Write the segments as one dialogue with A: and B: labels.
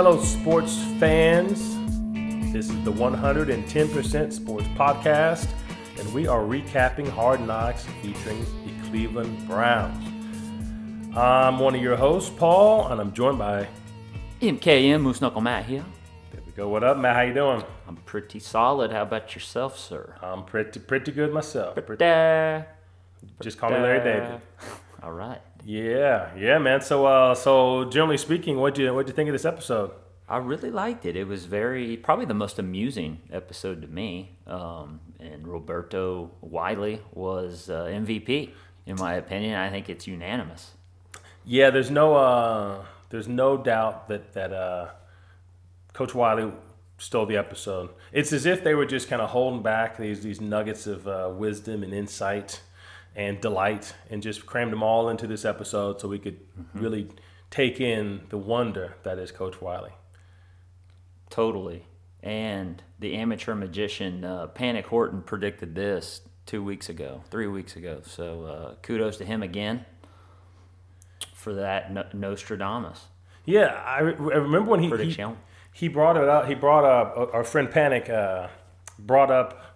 A: Hello, sports fans. This is the 110% Sports Podcast, and we are recapping Hard Knocks featuring the Cleveland Browns. I'm one of your hosts, Paul, and I'm joined by.
B: MKM Moose Knuckle Matt here.
A: There we go. What up, Matt? How you doing?
B: I'm pretty solid. How about yourself, sir?
A: I'm pretty pretty good myself. Pretty- just call me Larry
B: da.
A: David.
B: All right.
A: Yeah, yeah, man. So, uh, so generally speaking, what'd you what'd you think of this episode?
B: I really liked it. It was very, probably the most amusing episode to me. Um, and Roberto Wylie was uh, MVP, in my opinion. I think it's unanimous.
A: Yeah, there's no uh, there's no doubt that that uh, Coach Wylie stole the episode. It's as if they were just kind of holding back these these nuggets of uh, wisdom and insight and delight, and just crammed them all into this episode so we could really take in the wonder that is Coach Wylie.
B: Totally. And the amateur magician uh, Panic Horton predicted this two weeks ago, three weeks ago. So uh, kudos to him again for that no- Nostradamus
A: Yeah, I, re- I remember when he, he he brought it up. He brought up our friend Panic uh, brought up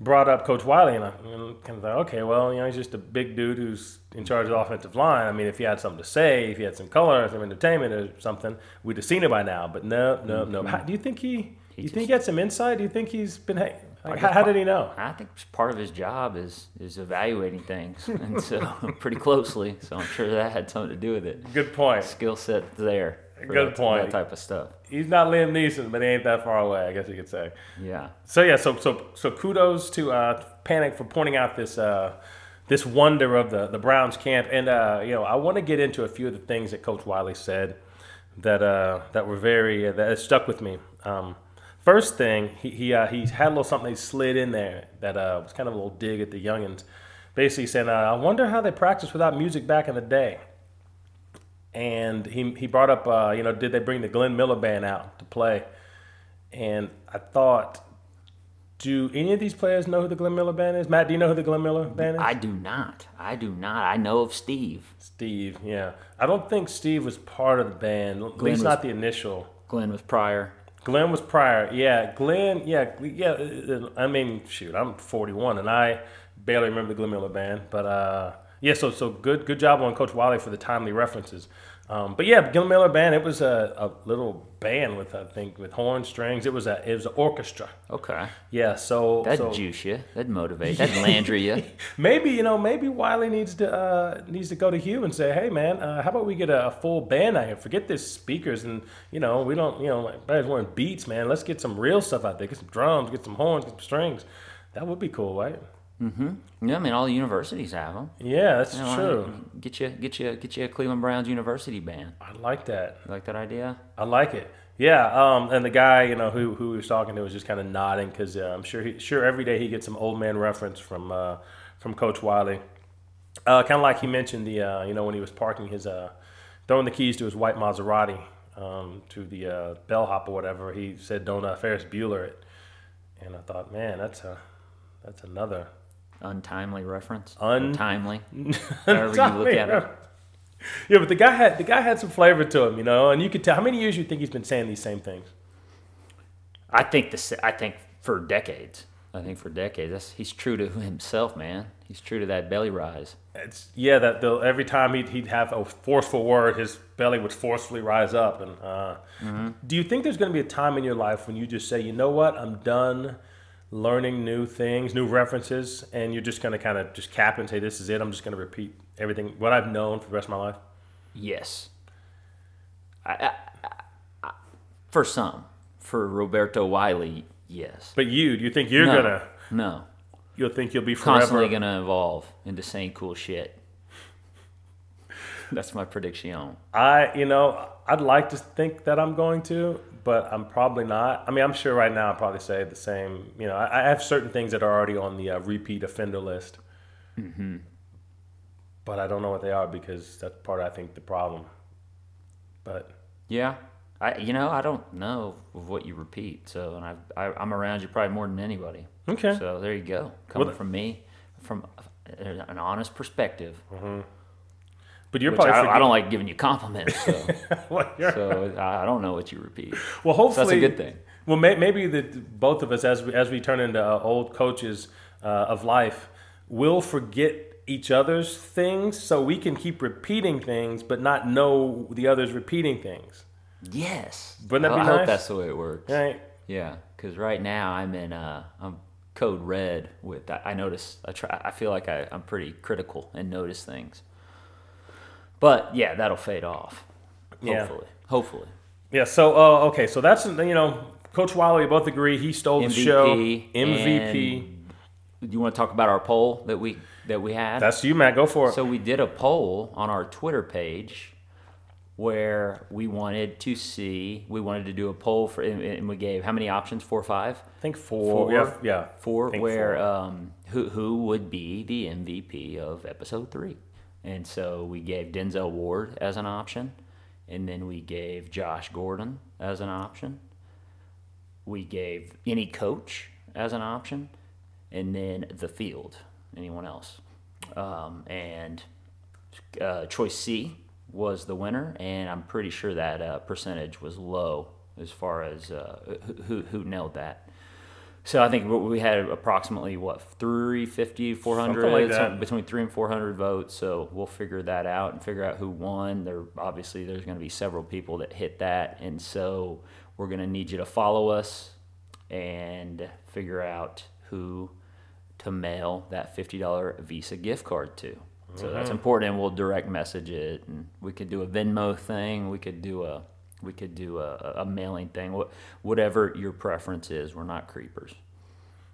A: brought up Coach Wylie, and I and kind of thought, okay, well, you know, he's just a big dude who's in charge of the offensive line. I mean, if he had something to say, if he had some color, some entertainment or something, we'd have seen it by now. But no, no, no. Mm-hmm. How, do you think he?
B: He
A: you
B: just-
A: think he had some insight? Do you think he's been? Like, how, how did he know?
B: I think part of his job is is evaluating things, and so pretty closely. So I'm sure that had something to do with it.
A: Good point.
B: Skill set there. For
A: Good
B: that,
A: point.
B: That type of stuff.
A: He's not Liam Neeson, but he ain't that far away. I guess you could say.
B: Yeah.
A: So yeah, so so so kudos to uh, Panic for pointing out this uh, this wonder of the the Browns camp, and uh, you know I want to get into a few of the things that Coach Wylie said that uh, that were very uh, that stuck with me. Um, first thing, he he uh, he had a little something he slid in there that uh, was kind of a little dig at the youngins, basically saying, uh, "I wonder how they practiced without music back in the day." And he he brought up, uh, you know, did they bring the Glenn Miller band out to play? And I thought, do any of these players know who the Glenn Miller band is? Matt, do you know who the Glenn Miller band is?
B: I do not. I do not. I know of Steve.
A: Steve, yeah. I don't think Steve was part of the band, at least
B: was-
A: not the initial.
B: Glenn was prior.
A: Glenn was prior. Yeah, Glenn, yeah, yeah. uh, I mean, shoot, I'm 41 and I barely remember the Glenn Miller band. But uh, yeah, so so good good job on Coach Wylie for the timely references. Um, but yeah, Glenn Miller band, it was a, a little band with, I think, with horn strings. It was a it was an orchestra.
B: Okay.
A: Yeah, so
B: That'd
A: so,
B: juice you. That'd motivate. That'd Landry you.
A: Maybe you know, maybe Wylie needs to uh, needs to go to Hue and say, "Hey, man, uh, how about we get a, a full band out here? Forget this speakers, and you know, we don't, you know, everybody's wearing beats, man. Let's get some real stuff out there. Get some drums, get some horns, get some strings. That would be cool, right?
B: Yeah, I mean, all the universities have them.
A: Yeah, that's true.
B: Get you, get you, get you a Cleveland Browns University band.
A: I like that.
B: You like that idea?
A: I like it. Yeah, um, and the guy, you know, who who he was talking to was just kind of nodding because uh, I'm sure he sure every day he gets some old man reference from uh, from Coach Wylie. Uh, kind of like he mentioned the uh, you know when he was parking his uh, throwing the keys to his white Maserati um, to the uh, bellhop or whatever. He said, "Don't uh, Ferris Bueller it," and I thought, man, that's a that's another
B: Untimely reference. Untimely. However you look at it.
A: Yeah, but the guy had the guy had some flavor to him, you know, and you could tell how many years you think he's been saying these same things.
B: I think this. I think for decades. I think for decades. That's, he's true to himself, man. He's true to that belly rise.
A: It's yeah that the, every time he'd, he'd have a forceful word, his belly would forcefully rise up. And uh, do you think there's going to be a time in your life when you just say, you know what, I'm done learning new things, new references, and you're just going to kind of just cap and say, this is it. I'm just going to repeat everything what I've known for the rest of my life.
B: Yes. I, I, I, for some, for Roberto Wylie, yes.
A: But you, do you think you're
B: no,
A: gonna?
B: no.
A: You'll think you'll be forever.
B: Constantly gonna evolve into saying cool shit. That's my prediction.
A: I, you know, I'd like to think that I'm going to, but I'm probably not. I mean, I'm sure right now I'll probably say the same. You know, I, I have certain things that are already on the uh, repeat offender list, mm-hmm. but I don't know what they are because that's part, I think, the problem. But
B: Yeah. I, you know, I don't know what you repeat. So, and I've, I, I'm around you probably more than anybody.
A: okay,
B: So there you go. Coming
A: Well-
B: from me, from an honest perspective.
A: But you're
B: Which
A: probably
B: I, I don't like giving you compliments, so,
A: well,
B: so I don't know what you repeat.
A: well,
B: So
A: hopefully
B: that's a good thing.
A: Well, may, maybe the both of us, as we, as we turn into uh, old coaches uh, of life, will forget each other's things, so we can keep repeating things, but not know the others repeating things.
B: Yes.
A: Wouldn't that
B: I,
A: be
B: I hope that's the way it works.
A: Right?
B: Yeah, because right now I'm in uh, I'm code red with I, I notice I try I feel like I, I'm pretty critical and notice things. But yeah, that'll fade off.
A: Yeah.
B: Hopefully. Hopefully.
A: Yeah. So, uh, okay. So that's you know, Coach Wylie. We both agree he stole the show.
B: MVP.
A: MVP.
B: Do you want to talk about our poll that we that we had?
A: That's you, Matt. Go for it.
B: So we did a poll on our Twitter page where we wanted to see we wanted to do a poll for and and we gave how many options? Four or five?
A: I think four. Yeah. Yeah.
B: Four where
A: four.
B: um who who would be the MVP of episode three. And so we gave Denzel Ward as an option, and then we gave Josh Gordon as an option. We gave any coach as an option, and then the field. Anyone else? Um, and uh, choice C was the winner, and I'm pretty sure that uh, percentage was low as far as uh, who, who who nailed that. So I think we had approximately what 350, 400,
A: Something like
B: between three and 400 votes. So we'll figure that out and figure out who won. There obviously there's going to be several people that hit that, and so we're going to need you to follow us and figure out who to mail that $50 Visa gift card to. So that's mm-hmm. important, and we'll direct message it, and we could do a Venmo thing. We could do a we could do a, a mailing thing. Wha- Whatever your preference is, we're not creepers.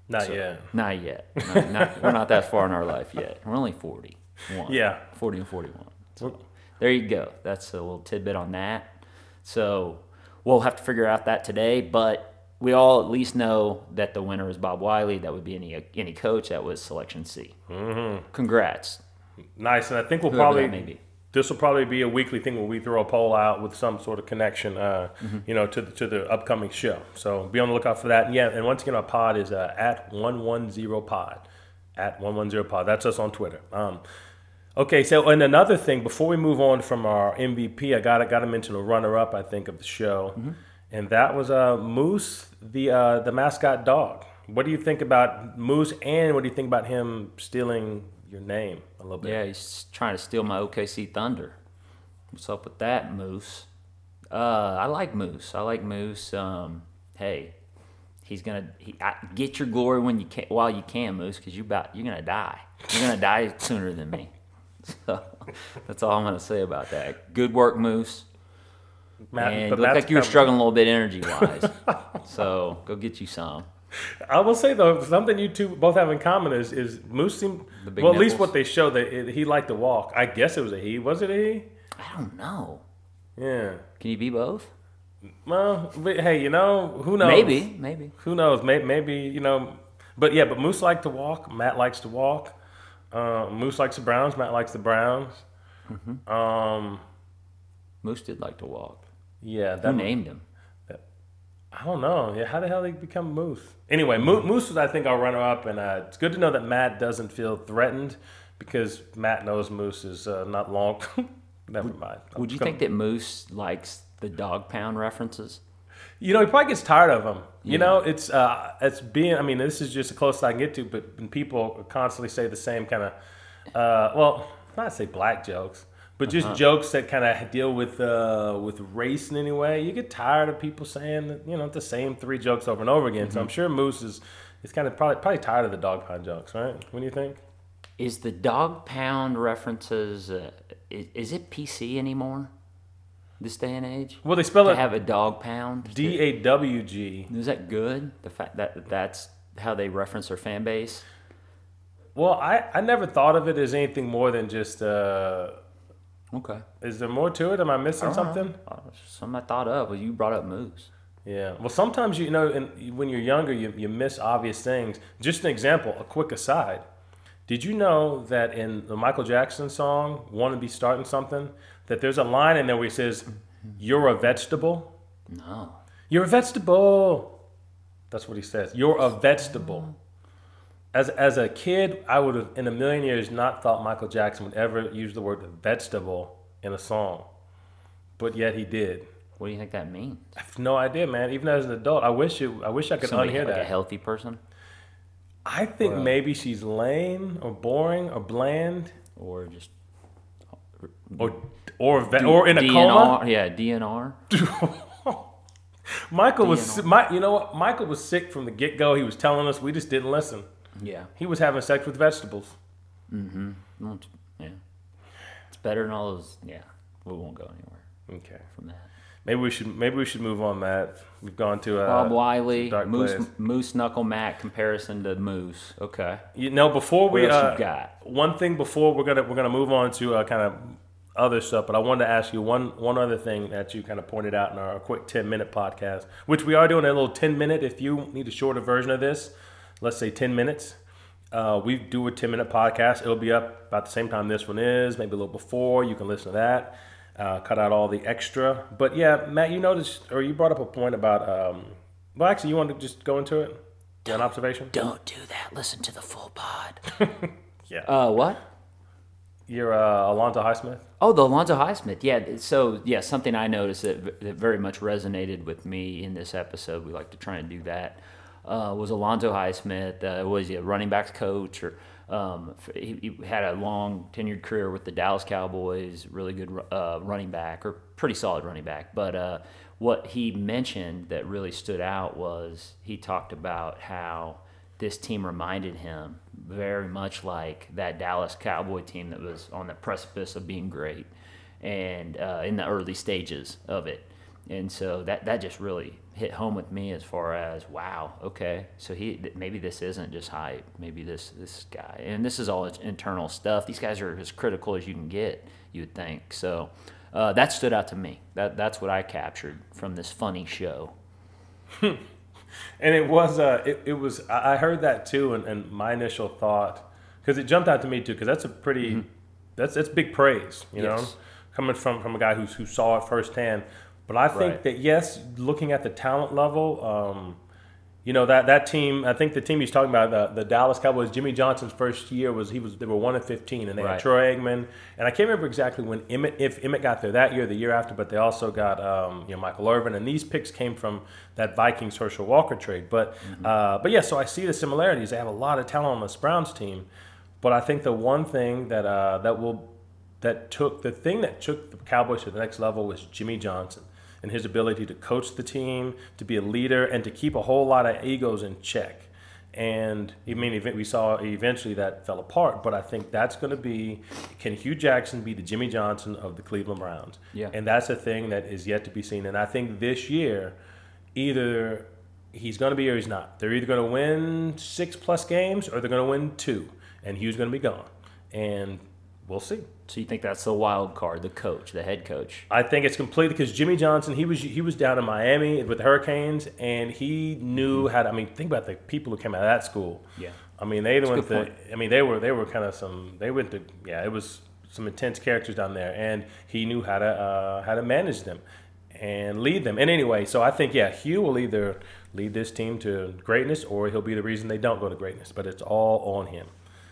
A: Not
B: So-
A: yet.
B: Not yet. Not, not, we're not that far in our life yet. We're only 41.
A: Yeah.
B: 40 and 41. So there you go. That's a little tidbit on that. So we'll have to figure out that today, but we all at least know that the winner is Bob Wylie. That would be any any coach. That was selection C. Mm-hmm. Congrats.
A: Nice. And I think we'll
B: Whoever
A: probably
B: that may be.
A: This will probably be a weekly thing where we throw a poll out with some sort of connection, uh,
B: Mm-hmm.
A: you know, to the, to the upcoming show. So be on the lookout for that. And yeah, and once again, our pod is uh, at one one zero pod, at one one zero pod. That's us on Twitter. Um, okay, so and another thing before we move on from our MVP, I got to got to mention a runner up. I think of the show,
B: Mm-hmm.
A: and that was uh, Moose, the uh, the mascot dog. What do you think about Moose, and what do you think about him stealing your name a little bit?
B: Yeah, he's trying to steal my OKC Thunder. What's up with that, Moose? Uh, I like Moose. I like Moose. Um, hey, he's gonna he, I, get your glory when you can, while you can, Moose, because you about you're gonna die. You're gonna die sooner than me. So that's all I'm gonna say about that. Good work, Moose.
A: Matt,
B: and
A: but
B: looked like you were struggling a little bit energy wise. so go get you some.
A: I will say though, something you two both have in common is is Moose seemed
B: The big
A: well. At least what they show that it, he liked to walk. I guess it was a he. Was it a he?
B: I don't know.
A: Yeah.
B: Can you be both?
A: Well, but, hey, you know who knows?
B: Maybe, maybe.
A: Who knows? Maybe, maybe you know. But yeah, but Moose liked to walk. Matt likes to walk. Uh, Moose likes the Browns. Matt likes the Browns.
B: Mm-hmm.
A: Um,
B: Moose did like to walk.
A: yeah.
B: Who
A: That,
B: named him?
A: I don't know. Yeah, how the hell did he become Moose? Anyway, Moose was, I think, our runner up, and uh, it's good to know that Matt doesn't feel threatened because Matt knows Moose is uh, not long. Never mind. I'm
B: Would you think that Moose likes the dog pound references?
A: You know, he probably gets tired of them. You know, it's uh, it's being. I mean, this is just the closest I can get to. But when people constantly say the same kind of, uh, well, not say black jokes, but just
B: Uh-huh.
A: jokes that kind of deal with uh, with race in any way. You get tired of people saying you know the same three jokes over and over again.
B: Mm-hmm.
A: So I'm sure Moose is is kind of probably probably tired of the dog pound jokes, right? What do you think?
B: Is the dog pound references? Uh, is, is it PC anymore? This day and age,
A: Well, they spell
B: to
A: it
B: have a dog pound.
A: D A W G.
B: Is that good? The fact that that's how they reference their fan base.
A: Well, I I never thought of it as anything more than just. Uh,
B: Okay.
A: is there more to it? Am I missing something?
B: Uh, something I thought of. Well, you brought up Moose.
A: Yeah. Well, sometimes you know, and when you're younger, you, you miss obvious things. Just an example, a quick aside. Did you know that in the Michael Jackson song "Want to Be Starting Something," that there's a line in there where he says, "You're a vegetable.
B: No.
A: You're a vegetable." That's what he says. You're a vegetable. As as a kid, I would have in a million years not thought Michael Jackson would ever use the word vegetable in a song, but yet he did.
B: What do you think that means?
A: I have no idea, man. Even as an adult, I wish it. I wish I could
B: Somebody
A: unhear
B: like
A: that.
B: a healthy person,
A: I think
B: Well-
A: maybe she's lame or boring or bland
B: or just
A: or or ve- or in a coma.
B: DNR? Yeah, DNR.
A: Michael was my, you know what? Michael was sick from the get go. He was telling us we just didn't listen.
B: Yeah.
A: He was having sex with vegetables.
B: Mm-hmm. Yeah. It's better than all those. Yeah. We won't go anywhere
A: Okay,
B: from that.
A: maybe we should maybe we should move on, Matt. We've gone to uh,
B: Bob
A: Wylie,
B: Moose,
A: place.
B: Moose Knuckle Matt comparison to Moose. Okay.
A: You know, before we uh,
B: you got?
A: one thing before we're gonna we're gonna move on to uh, kind of other stuff, but I wanted to ask you one one other thing that you kind of pointed out in our quick ten minute podcast, which we are doing a little ten minute. If you need a shorter version of this, let's say ten minutes. Uh, we do a 10 minute podcast. It'll be up about the same time this one is, maybe a little before. You can listen to that. Uh, cut out all the extra. But yeah, Matt, you noticed, or you brought up a point about, um, well, actually, you want to just go into it? Yeah, an observation?
B: Don't do that. Listen to the full pod.
A: Yeah.
B: uh, what?
A: You're uh, Alonzo Highsmith?
B: Oh, the Alonzo Highsmith. Yeah. So, yeah, something I noticed that, that very much resonated with me in this episode. We like to try and do that. Uh, was Alonzo Highsmith? Uh, was he a running backs coach or? Um, he, he had a long tenured career with the Dallas Cowboys, really good uh, running back or pretty solid running back. But uh, what he mentioned that really stood out was he talked about how this team reminded him very much like that Dallas Cowboy team that was on the precipice of being great and uh, in the early stages of it. And so that, that just really hit home with me as far as wow, okay, so he maybe this isn't just hype, maybe this this guy, and this is all internal stuff. These guys are as critical as you can get, you would think. So uh, that stood out to me. That that's what I captured from this funny show.
A: And it was, uh, it, it was. I heard that too, and, and my initial thought, because it jumped out to me too, because that's a pretty, that's that's big praise, you know, coming from from a guy who's who saw it firsthand. But I think
B: Right.
A: that yes, looking at the talent level, um, you know that that team. I think the team he's talking about, the, the Dallas Cowboys. Jimmy Johnson's first year was he was they were one of fifteen, and they had
B: Right.
A: Troy Aikman, and I can't remember exactly when Emmitt if Emmitt got there that year, the year after, but they also got um, you know Michael Irvin, and these picks came from that Vikings Herschel Walker trade. But uh, but yeah, so I see the similarities. They have a lot of talent on this Browns team, but I think the one thing that uh, that will that took the thing that took the Cowboys to the next level was Jimmy Johnson and his ability to coach the team, to be a leader, and to keep a whole lot of egos in check. And I mean, we saw eventually that fell apart, but I think that's going to be can Hue Jackson be the Jimmy Johnson of the Cleveland Browns?
B: Yeah.
A: And that's a thing that is yet to be seen. And I think this year, either he's going to be or he's not. They're either going to win six plus games or they're going to win two, and Hue's going to be gone. And we'll see.
B: So you think that's the wild card, the coach, the head coach?
A: I think it's completely because Jimmy Johnson he was he was down in Miami with the Hurricanes and he knew how to. I mean, think about the people who came out of that school.
B: Yeah.
A: I mean, they went to.
B: good
A: I mean, they were they were kind of some. They went to. Yeah, it was some intense characters down there, and he knew how to uh, how to manage them and lead them. And anyway, so I think yeah, Hue will either lead this team to greatness or he'll be the reason they don't go to greatness. But it's all on him.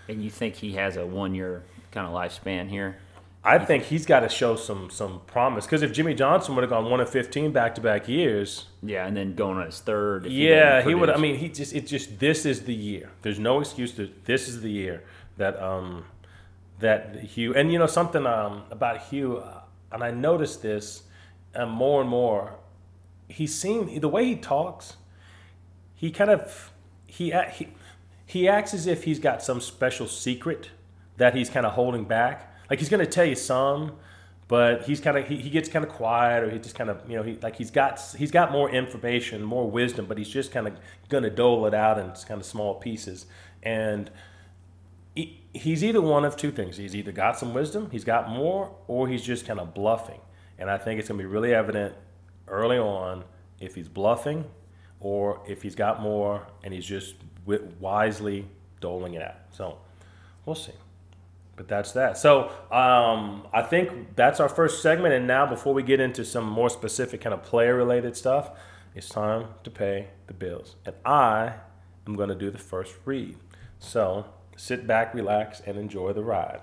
B: And you think he has a one year kind of lifespan here?
A: I think he's got to show some some promise because if Jimmy Johnson would have gone one of fifteen back to back years,
B: Yeah, and then going on his third. if
A: yeah,
B: doesn't
A: he would. I mean, he just it just this is the year. There's no excuse. To, this is the year that um that Hue and you know something um about Hue, uh, and I noticed this uh, more and more. He seemed the way he talks. He kind of he he he acts as if he's got some special secret that he's kind of holding back. Like he's going to tell you some, but he's kind of he, he gets kind of quiet or he just kind of you know he like he's got he's got more information, more wisdom, but he's just kind of going to dole it out in kind of small pieces. And he, he's either one of two things. He's either got some wisdom, he's got more, or he's just kind of bluffing. And I think it's going to be really evident early on if he's bluffing or if he's got more and he's just wisely doling it out. So we'll see. But that's that. So um, I think that's our first segment. And now, before we get into some more specific kind of player related stuff, it's time to pay the bills. And I am going to do the first read. So sit back, relax, and enjoy the ride.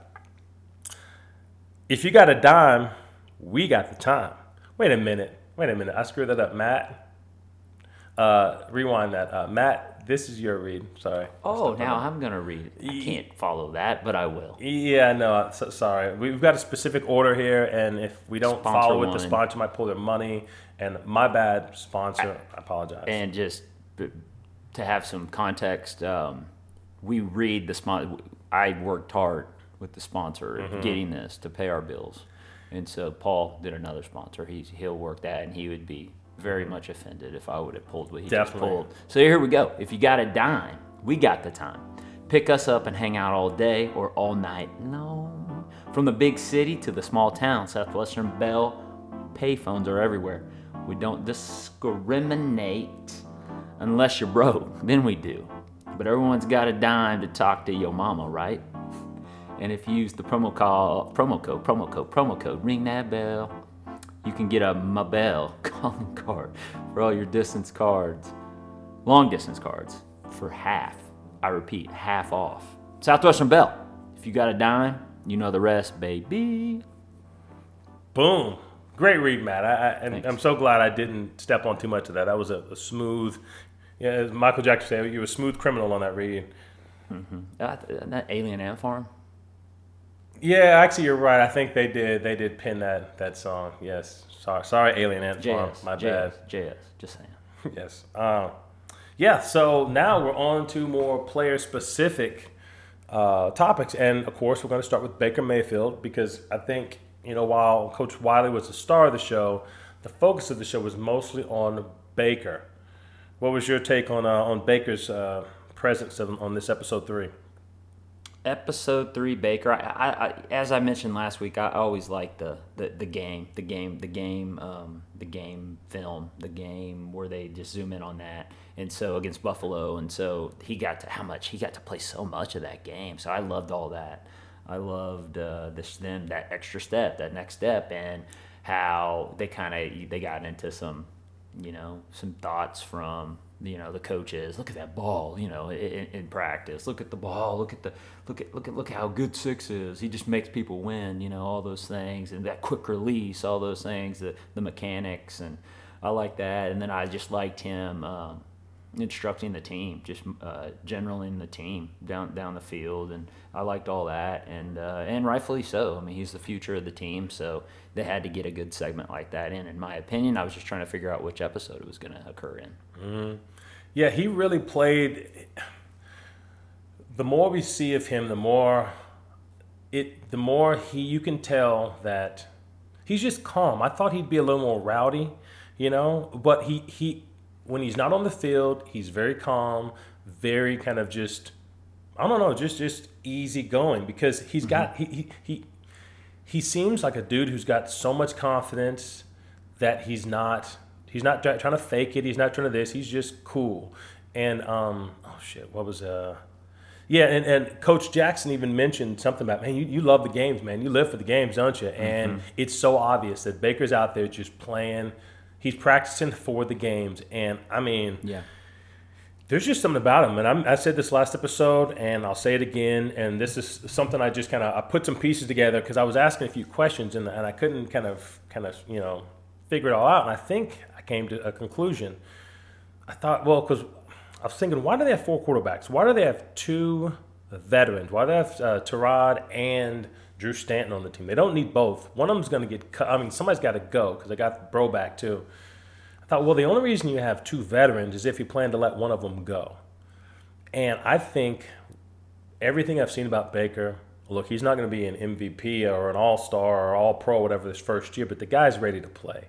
A: If you got a dime, we got the time. Wait a minute. Wait a minute. I screwed that up, Matt. Uh, rewind that. Uh, Matt, this is your read. Sorry.
B: Oh, now I'm gonna read it. I can't follow that, but I will.
A: Yeah, no, so, sorry. We've got a specific order here, and if we don't
B: Sponsor
A: follow it, the
B: one.
A: sponsor might pull their money. And my bad, sponsor. I, apologize.
B: And just b- to have some context, um, we read the sponsor. I worked hard with the sponsor
A: Mm-hmm.
B: getting this to pay our bills, and so Paul did another sponsor. He's he'll work that, and he would be very much offended if I would have pulled what he
A: Definitely.
B: just pulled. So here we go. If you got a dime, we got the time. Pick us up and hang out all day or all night. No, from the big city to the small town, Southwestern Bell payphones are everywhere. We don't discriminate unless you're broke. Then we do. But everyone's got a dime to talk to your mama, right? And if you use the promo call, promo code, promo code, promo code, ring that bell, you can get a Mabel calling card for all your distance cards, long distance cards for half. I repeat, half off. Southwestern Bell. If you got a dime, you know the rest, baby.
A: Boom. Great read, Matt. I, I, and
B: Thanks.
A: I'm so glad I didn't step on too much of that. That was a, a smooth, yeah, as Michael Jackson said, you were a smooth criminal on that read.
B: Uh, that Alien Ant Farm.
A: Yeah, actually, you're right. I think they did. They did pin that that song. Yes. Sorry, sorry, Alien Ant Farm. My bad.
B: JS. Just saying.
A: yes. Um, yeah. So now we're on to more player specific uh, topics, and of course, we're going to start with Baker Mayfield because I think you know while Coach Wylie was the star of the show, the focus of the show was mostly on Baker. What was your take on uh, on Baker's uh, presence on on this episode three?
B: Episode three baker. I, I, I as i mentioned last week i always like the, the the game the game the game um, the game film the game where they just zoom in on that. And so against buffalo and so he got to how much he got to play so much of that game. So i loved all that. I loved uh, this then that extra step that next step and how they kind of they got into some you know some thoughts from you know the coaches look at that ball you know in, in practice. Look at the ball. Look at the look at look at look how good six is. He just makes people win you know all those things. And that quick release all those things the, the mechanics. And i like that. And then i just liked him um, instructing the team just uh, generaling the team down down the field. And i liked all that. And uh, and rightfully so. I mean he's the future of the team. So they had to get a good segment like that in in my opinion. I was just trying to figure out which episode it was going to occur in Mm-hmm.
A: Yeah, he really played. The more we see of him, the more it, the more he, you can tell that he's just calm. I thought he'd be a little more rowdy, you know, but he he when he's not on the field, he's very calm, very kind of just I don't know, just just easy going because he's got mm-hmm. he, he he he seems like a dude who's got so much confidence that he's not he's not try- trying to fake it. He's not trying to this. He's just cool. And um oh shit, what was uh yeah, and, and Coach Jackson even mentioned something about man, you, you love the games, man. You live for the games, don't you? And it's so obvious that Baker's out there just playing. He's practicing for the games, and I mean,
B: yeah
A: there's just something about him, and I'm, I said this last episode, and I'll say it again. And this is something I just kind of I put some pieces together because I was asking a few questions, and, and I couldn't kind of kind of you know figure it all out. And I think I came to a conclusion. I thought, well, because I was thinking, why do they have four quarterbacks? Why do they have two veterans? Why do they have uh, Tyrod and Drew Stanton on the team? They don't need both. One of them's going to get cut. I mean, somebody's got to go because they got Bro back too. I thought, well, the only reason you have two veterans is if you plan to let one of them go. And I think everything I've seen about Baker, look, he's not going to be an MVP or an All Star or All Pro, whatever, this first year, but the guy's ready to play.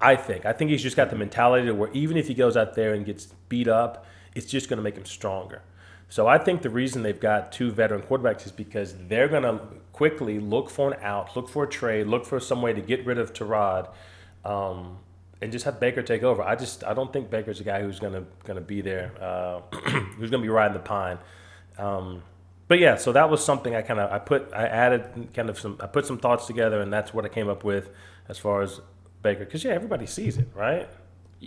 A: I- think. I think he's just got the mentality where even if he goes out there and gets beat up, it's just going to make him stronger. So I think the reason they've got two veteran quarterbacks is because they're going to quickly look for an out, look for a trade, look for some way to get rid of Tyrod, um, and just have Baker take over. I just I don't think Baker's a guy who's going to going to be there, uh, who's going to be riding the pine. Um, but yeah, so that was something I kind of I put I added kind of some I put some thoughts together, and that's what I came up with as far as Baker. Because yeah, everybody sees it, right?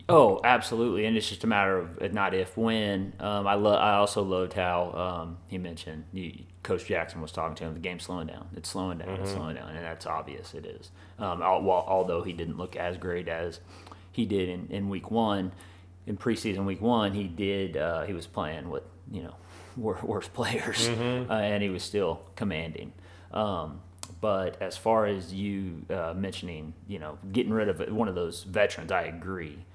B: Oh, absolutely, and it's just a matter of uh, not if, when. Um, I love. I also loved how um, he mentioned you, Coach Jackson was talking to him. The game's slowing down. It's slowing down. It's slowing down, and that's obvious. It is. Um, al- although he didn't look as great as he did in, in week one, in preseason week one, he did. Uh, he was playing with you know worse players, uh, and he was still commanding. Um, but as far as you uh, mentioning, you know, getting rid of one of those veterans, I agree.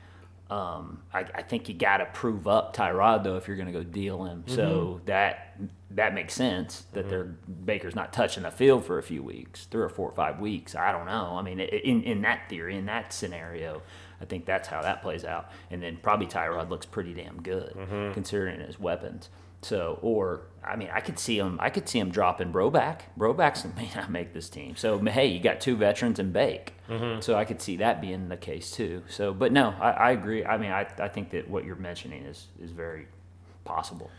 B: Um, I, I think you got to prove up Tyrod though if you're going to go deal him. So that that makes sense that they're Baker's not touching the field for a few weeks, three or four or five weeks. I don't know. I mean, in in that theory, in that scenario, I think that's how that plays out. And then probably Tyrod looks pretty damn good considering his weapons. So, or I mean, I could see him. I could see him dropping Broback. Broback's may not make this team. So, hey, you got two veterans and Bake. So I could see that being the case too. So, but no, I, I agree. I mean, I, I think that what you're mentioning is is very possible.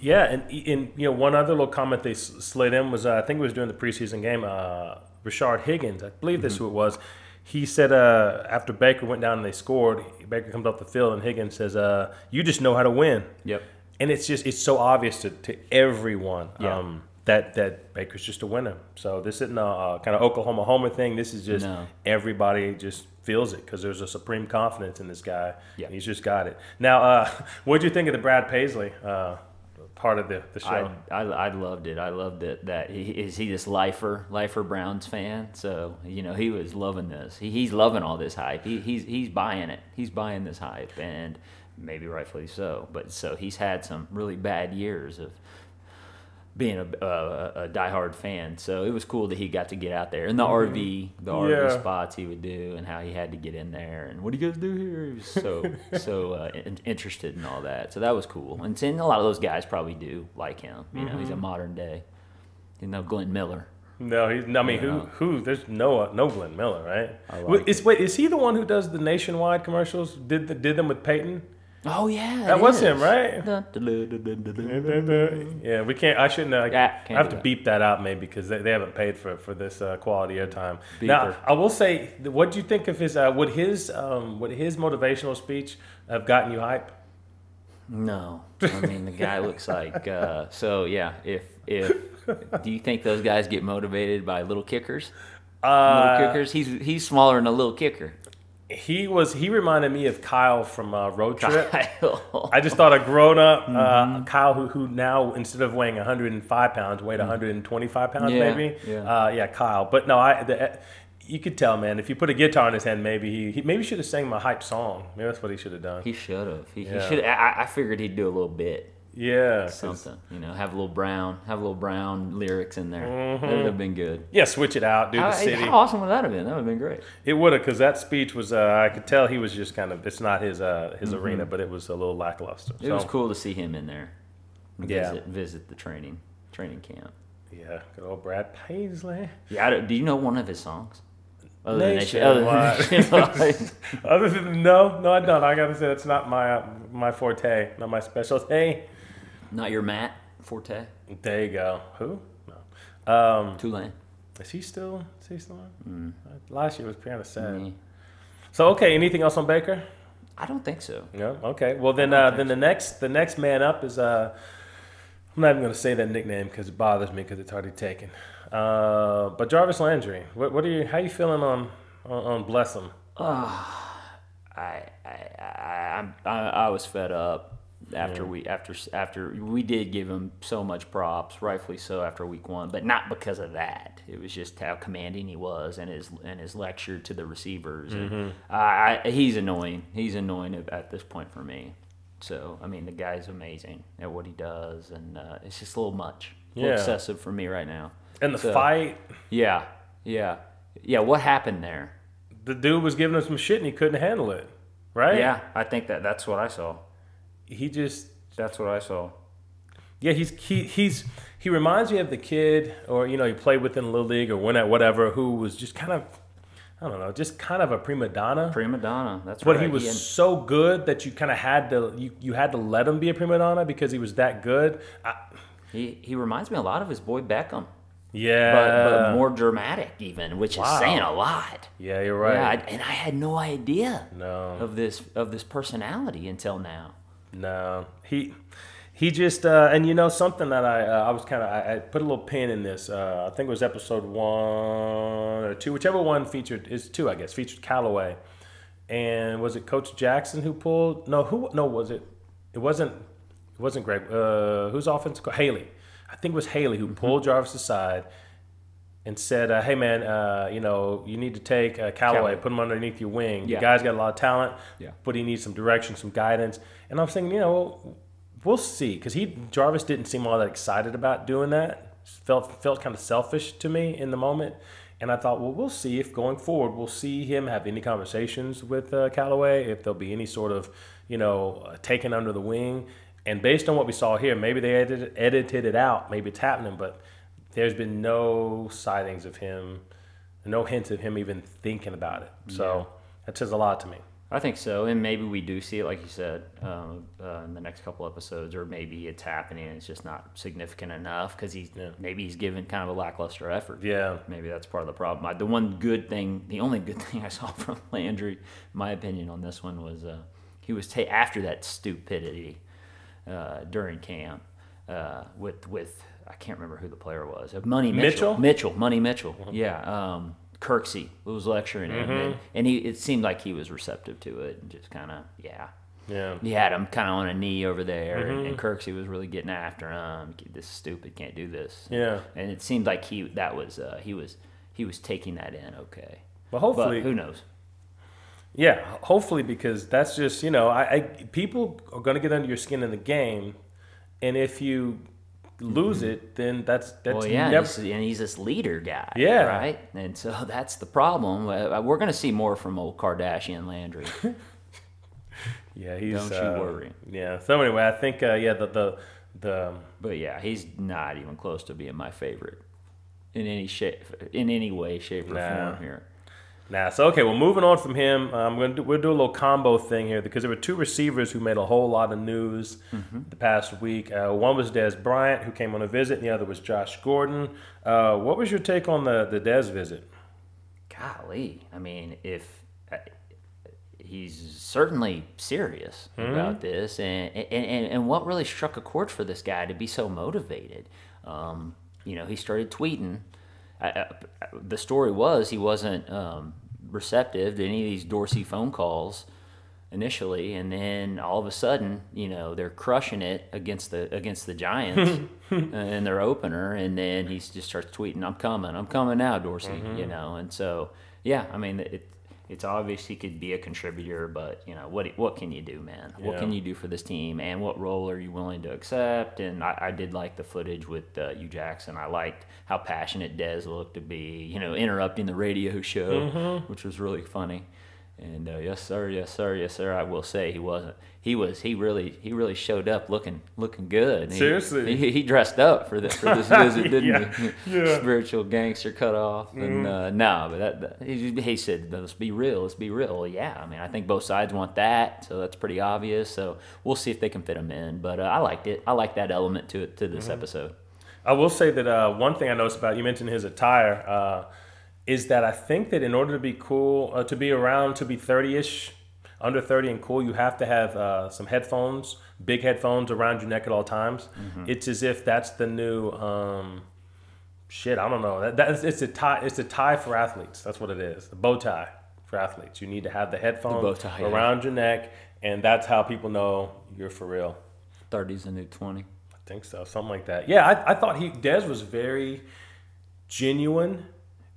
A: Yeah, and in you know one other little comment they slid in was uh, I think it was during the preseason game. Uh, Rashard Higgins, I believe this who it was. He said uh, after Baker went down and they scored, Baker comes off the field and Higgins says, uh, "You just know how to win."
B: Yep.
A: And it's just it's so obvious to, to everyone
B: Yeah.
A: um, that that Baker's just a winner. So this isn't a, uh kind of Oklahoma Homer thing. This is just
B: No.
A: everybody just feels it because there's a supreme confidence in this guy.
B: Yeah.
A: He's just got it. Now, uh, what would you think of the Brad Paisley uh, part of the, the show?
B: I, I, I loved it. I loved it. That he, is he this lifer lifer Browns fan? So you know he was loving this. He, he's loving all this hype. He, he's he's buying it. He's buying this hype, and maybe rightfully so. But so he's had some really bad years of being a, a, a diehard fan. So it was cool that he got to get out there in the RV, the RV spots he would do, and how he had to get in there and what do you guys do here? He was so so uh, in, interested in all that. So that was cool. And seeing a lot of those guys probably do like him. You know, he's a modern day. You know, Glenn Miller.
A: no, he's. I mean,
B: Yeah.
A: who? Who? There's no no Glenn Miller, right?
B: Like
A: is wait is he the one who does the nationwide commercials? Did the, did them with Peyton?
B: Oh yeah,
A: That was
B: is.
A: him, right?
B: Dun, dun, dun.
A: Yeah, we can't. I shouldn't. Uh,
B: Yeah,
A: I
B: can't
A: have to
B: that.
A: beep that out maybe because they, they haven't paid for for this uh, quality airtime. Now, I will say, what do you think of his? Uh, would his um, would his motivational speech have gotten you hype?
B: No, I mean the guy looks like. Uh, so yeah, if if do you think those guys get motivated by little kickers? Little
A: Uh,
B: kickers. He's he's smaller than a little kicker.
A: He was. He reminded me of Kyle from uh, Road Trip.
B: Kyle.
A: I just thought a grown up
B: Mm-hmm.
A: uh, Kyle who, who now instead of weighing 105 pounds weighed 125 pounds
B: Mm-hmm. Yeah,
A: maybe.
B: yeah.
A: Uh, yeah, Kyle. But no, I the, you could tell man if you put a guitar in his hand maybe he, he maybe should have sang my hype song. Maybe that's what he should have done.
B: He should have. He,
A: Yeah.
B: he should. I, I figured he'd do a little bit,
A: yeah.
B: something. You know, have a little brown, have a little brown lyrics in there.
A: Mm-hmm.
B: That would have been good.
A: Yeah, switch it out, do
B: How,
A: the city.
B: how awesome would that have been? That would have been great.
A: It would have, because that speech was. Uh, I could tell he was just kind of. It's not his uh, his arena, but it was a little lackluster.
B: Mm-hmm. It was cool to see him in there.
A: Yeah.
B: Visit, visit the training training camp.
A: Yeah, good old Brad Paisley.
B: Yeah, I do you know one of his songs? Other than Nation-
A: Nationwide.
B: other than.
A: Other than no, no, I don't. I gotta say that's not my uh, my forte, not my specialty.
B: Not your Matt Forte,
A: There you go. Who? No. Um,
B: Tulane.
A: is he still? Is he still on? Last year was kind of sad.
B: Mm.
A: So okay, anything else on Baker?
B: I don't think so.
A: No. Okay. Well then, uh, then the next the next man up is uh, I'm not even gonna say that nickname because it bothers me because it's already taken. Uh, but Jarvis Landry, what, what are you? How you feeling on on, on bless him?
B: I I I, I'm- I, I was fed up after we after after we did give him so much props, rightfully so after week one, but not because of that. It was just how commanding he was and his and his lecture to the receivers. And I, I, he's annoying. He's annoying at, at this point for me. So I mean, the guy's amazing at what he does, and uh, it's just a little much, a little
A: Yeah.
B: excessive for me right now.
A: And the
B: So-
A: fight,
B: Yeah, yeah, yeah. What happened there?
A: the dude was giving him some shit and he couldn't handle it, right?
B: Yeah, I think that that's what I saw.
A: He just
B: That's what I saw.
A: Yeah, he's he he's he reminds me of the kid, or you know, he played with in little league or went at whatever, who was just kind of, I don't know, just kind of a prima donna.
B: Prima donna. That's
A: but
B: right.
A: he was
B: had-
A: so good that you kind of had to you, you had to let him be a prima donna because he was that good. I,
B: He, he reminds me a lot of his boy Beckham.
A: Yeah.
B: but, but more dramatic even, which
A: Wow.
B: is saying a lot.
A: Yeah, you're right.
B: Yeah, I, and I had no idea
A: no.
B: of this of this personality until now.
A: No, he he just uh, and you know something that I uh, I was kind of I, I put a little pin in this. Uh, I think it was episode one or two, whichever one featured is two, I guess, featured Callaway, and was it Coach Jackson who pulled? No, who? No, was it? It wasn't. It wasn't Greg. Uh, who's offense? co- Haley. I think it was Haley
B: Mm-hmm.
A: who pulled Jarvis aside and said, uh, "Hey man, uh, you know you need to take uh, Callaway,
B: Callaway.
A: put him underneath your wing.
B: Yeah.
A: The guy's got a lot of talent,
B: Yeah.
A: but he needs some direction, some guidance." And I was thinking, you know, we'll see, because he Jarvis didn't seem all that excited about doing that. Felt felt kind of selfish to me in the moment, and I thought, well, we'll see if going forward we'll see him have any conversations with uh, Callaway, if there'll be any sort of, you know, uh, taken under the wing. And based on what we saw here, maybe they edited, edited it out, maybe it's happening, but there's been no sightings of him, no hints of him even thinking about it. So that says a lot to me.
B: I think so, and maybe we do see it, like you said, um, uh, in the next couple episodes, or maybe it's happening and it's just not significant enough because he's
A: Yeah.
B: maybe he's given kind of a lackluster effort.
A: Yeah.
B: Maybe that's part of the problem. I, the one good thing, the only good thing I saw from Landry, my opinion on this one was uh, he was ta- after that stupidity uh, during camp uh, with with I can't remember who the player was. Uh, Money Mitchell.
A: Mitchell?
B: Mitchell. Money Mitchell. Yeah. Um, Kirksey was lecturing him, and, and he it seemed like he was receptive to it, and just kind of yeah.
A: Yeah.
B: He had him kind of on a knee over there, and, and Kirksey was really getting after him. This is stupid, can't do this.
A: Yeah.
B: And it seemed like he that was uh, he was he was taking that in okay.
A: Well, hopefully,
B: but who knows?
A: Yeah, hopefully because that's just you know I, I people are going to get under your skin in the game, and if you lose it, then that's that's
B: well, yeah,
A: never.
B: and, he's, and he's this leader guy,
A: Yeah.
B: right. And so that's the problem. Uh, We're going to see more from old Kardashian Landry.
A: Yeah, he's.
B: Don't you
A: uh,
B: worry.
A: Yeah. So anyway, I think uh, yeah the the the
B: but yeah, he's not even close to being my favorite in any shape, in any way, shape, or
A: Nah.
B: form here.
A: Nah, so okay, well, moving on from him, um, we're gonna do, we'll do a little combo thing here because there were two receivers who made a whole lot of news the past week. Uh, one was Dez Bryant, who came on a visit, and the other was Josh Gordon. Uh, what was your take on the the Dez visit?
B: golly, I mean, if uh, he's certainly serious about this, and, and and and what really struck a chord for this guy to be so motivated, um, you know, he started tweeting. I, I, the story was he wasn't um, receptive to any of these Dorsey phone calls initially, and then all of a sudden, you know, they're crushing it against the against the Giants in their opener, and then he just starts tweeting, "I'm coming, I'm coming now, Dorsey," you know, and so yeah, I mean, it it's obvious he could be a contributor, but you know, what what can you do, man? What can you do for this team, and what role are you willing to accept? And I, I did like the footage with uh, Hue Jackson. I liked how passionate Dez looked to be, you know, interrupting the radio show, which was really funny. And uh, yes, sir, yes, sir, yes, sir. I will say he wasn't. He was. He really. He really showed up looking looking good. He-
A: Seriously?
B: he, he dressed up for this for this visit, didn't
A: Yeah,
B: he?
A: yeah. Mm-hmm.
B: Spiritual gangster cut off, and uh, no, but that, that he, he said, "Let's be real. Let's be real." Well, yeah, I mean, I think both sides want that, so that's pretty obvious. So we'll see if they can fit him in. But uh, I liked it. I like that element to it to this
A: Mm-hmm.
B: episode.
A: I will say that uh, one thing I noticed about you mentioned his attire uh, is that I think that in order to be cool, uh, to be around, to be thirty ish, under thirty and cool, you have to have uh, some headphones, big headphones around your neck at all times. It's as if that's the new. Um, Shit, I don't know. That, that it's a tie. It's a tie for athletes. That's what it is. A bow tie for athletes. You need to have the headphones
B: bow tie, yeah.
A: around your neck, and that's how people know you're for real.
B: Thirty's a new twenty.
A: I think so, something like that. Yeah, I, I thought he Dez was very genuine,